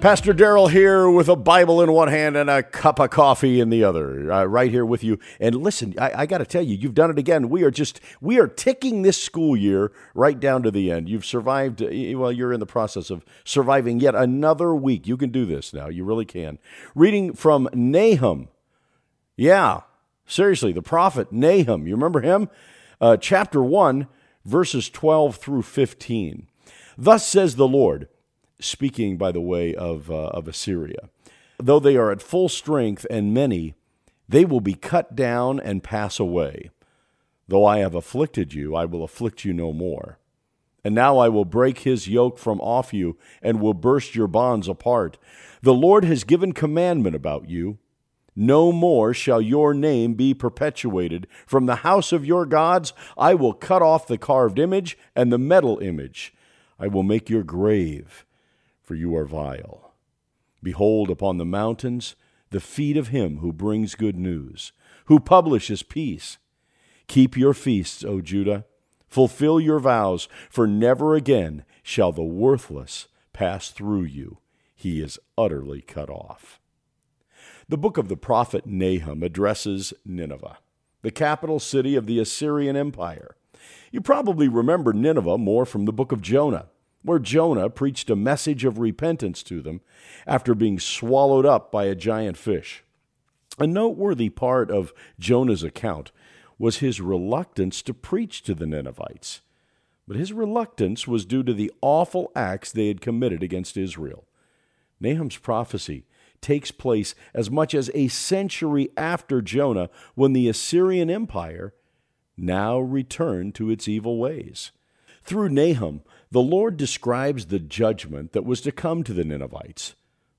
Pastor Daryl here with a Bible in one hand and a cup of coffee in the other, uh, right here with you. And listen, I, I got to tell you, you've done it again. We are just, we are ticking this school year right down to the end. You've survived, well, you're in the process of surviving yet another week. You can do this now. You really can. Reading from Nahum. Yeah, seriously, the prophet Nahum. You remember him? Uh, chapter 1, verses 12 through 15. Thus says the Lord speaking, by the way, of, uh, of Assyria. Though they are at full strength and many, they will be cut down and pass away. Though I have afflicted you, I will afflict you no more. And now I will break his yoke from off you and will burst your bonds apart. The Lord has given commandment about you. No more shall your name be perpetuated. From the house of your gods I will cut off the carved image and the metal image. I will make your grave for you are vile. Behold upon the mountains the feet of him who brings good news, who publishes peace. Keep your feasts, O Judah. Fulfill your vows, for never again shall the worthless pass through you. He is utterly cut off. The book of the prophet Nahum addresses Nineveh, the capital city of the Assyrian Empire. You probably remember Nineveh more from the book of Jonah where Jonah preached a message of repentance to them after being swallowed up by a giant fish. A noteworthy part of Jonah's account was his reluctance to preach to the Ninevites. But his reluctance was due to the awful acts they had committed against Israel. Nahum's prophecy takes place as much as a century after Jonah when the Assyrian Empire now returned to its evil ways. Through Nahum, the Lord describes the judgment that was to come to the Ninevites.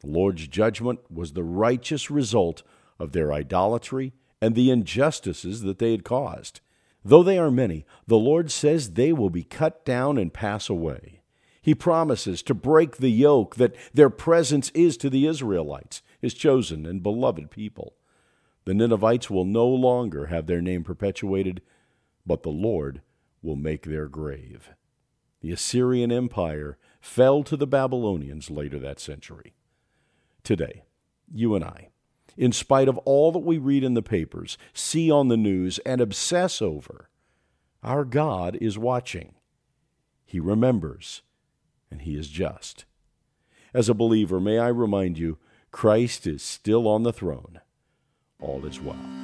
The Lord's judgment was the righteous result of their idolatry and the injustices that they had caused. Though they are many, the Lord says they will be cut down and pass away. He promises to break the yoke that their presence is to the Israelites, his chosen and beloved people. The Ninevites will no longer have their name perpetuated, but the Lord will make their grave. The Assyrian Empire fell to the Babylonians later that century. Today, you and I, in spite of all that we read in the papers, see on the news, and obsess over, our God is watching. He remembers, and He is just. As a believer, may I remind you, Christ is still on the throne. All is well.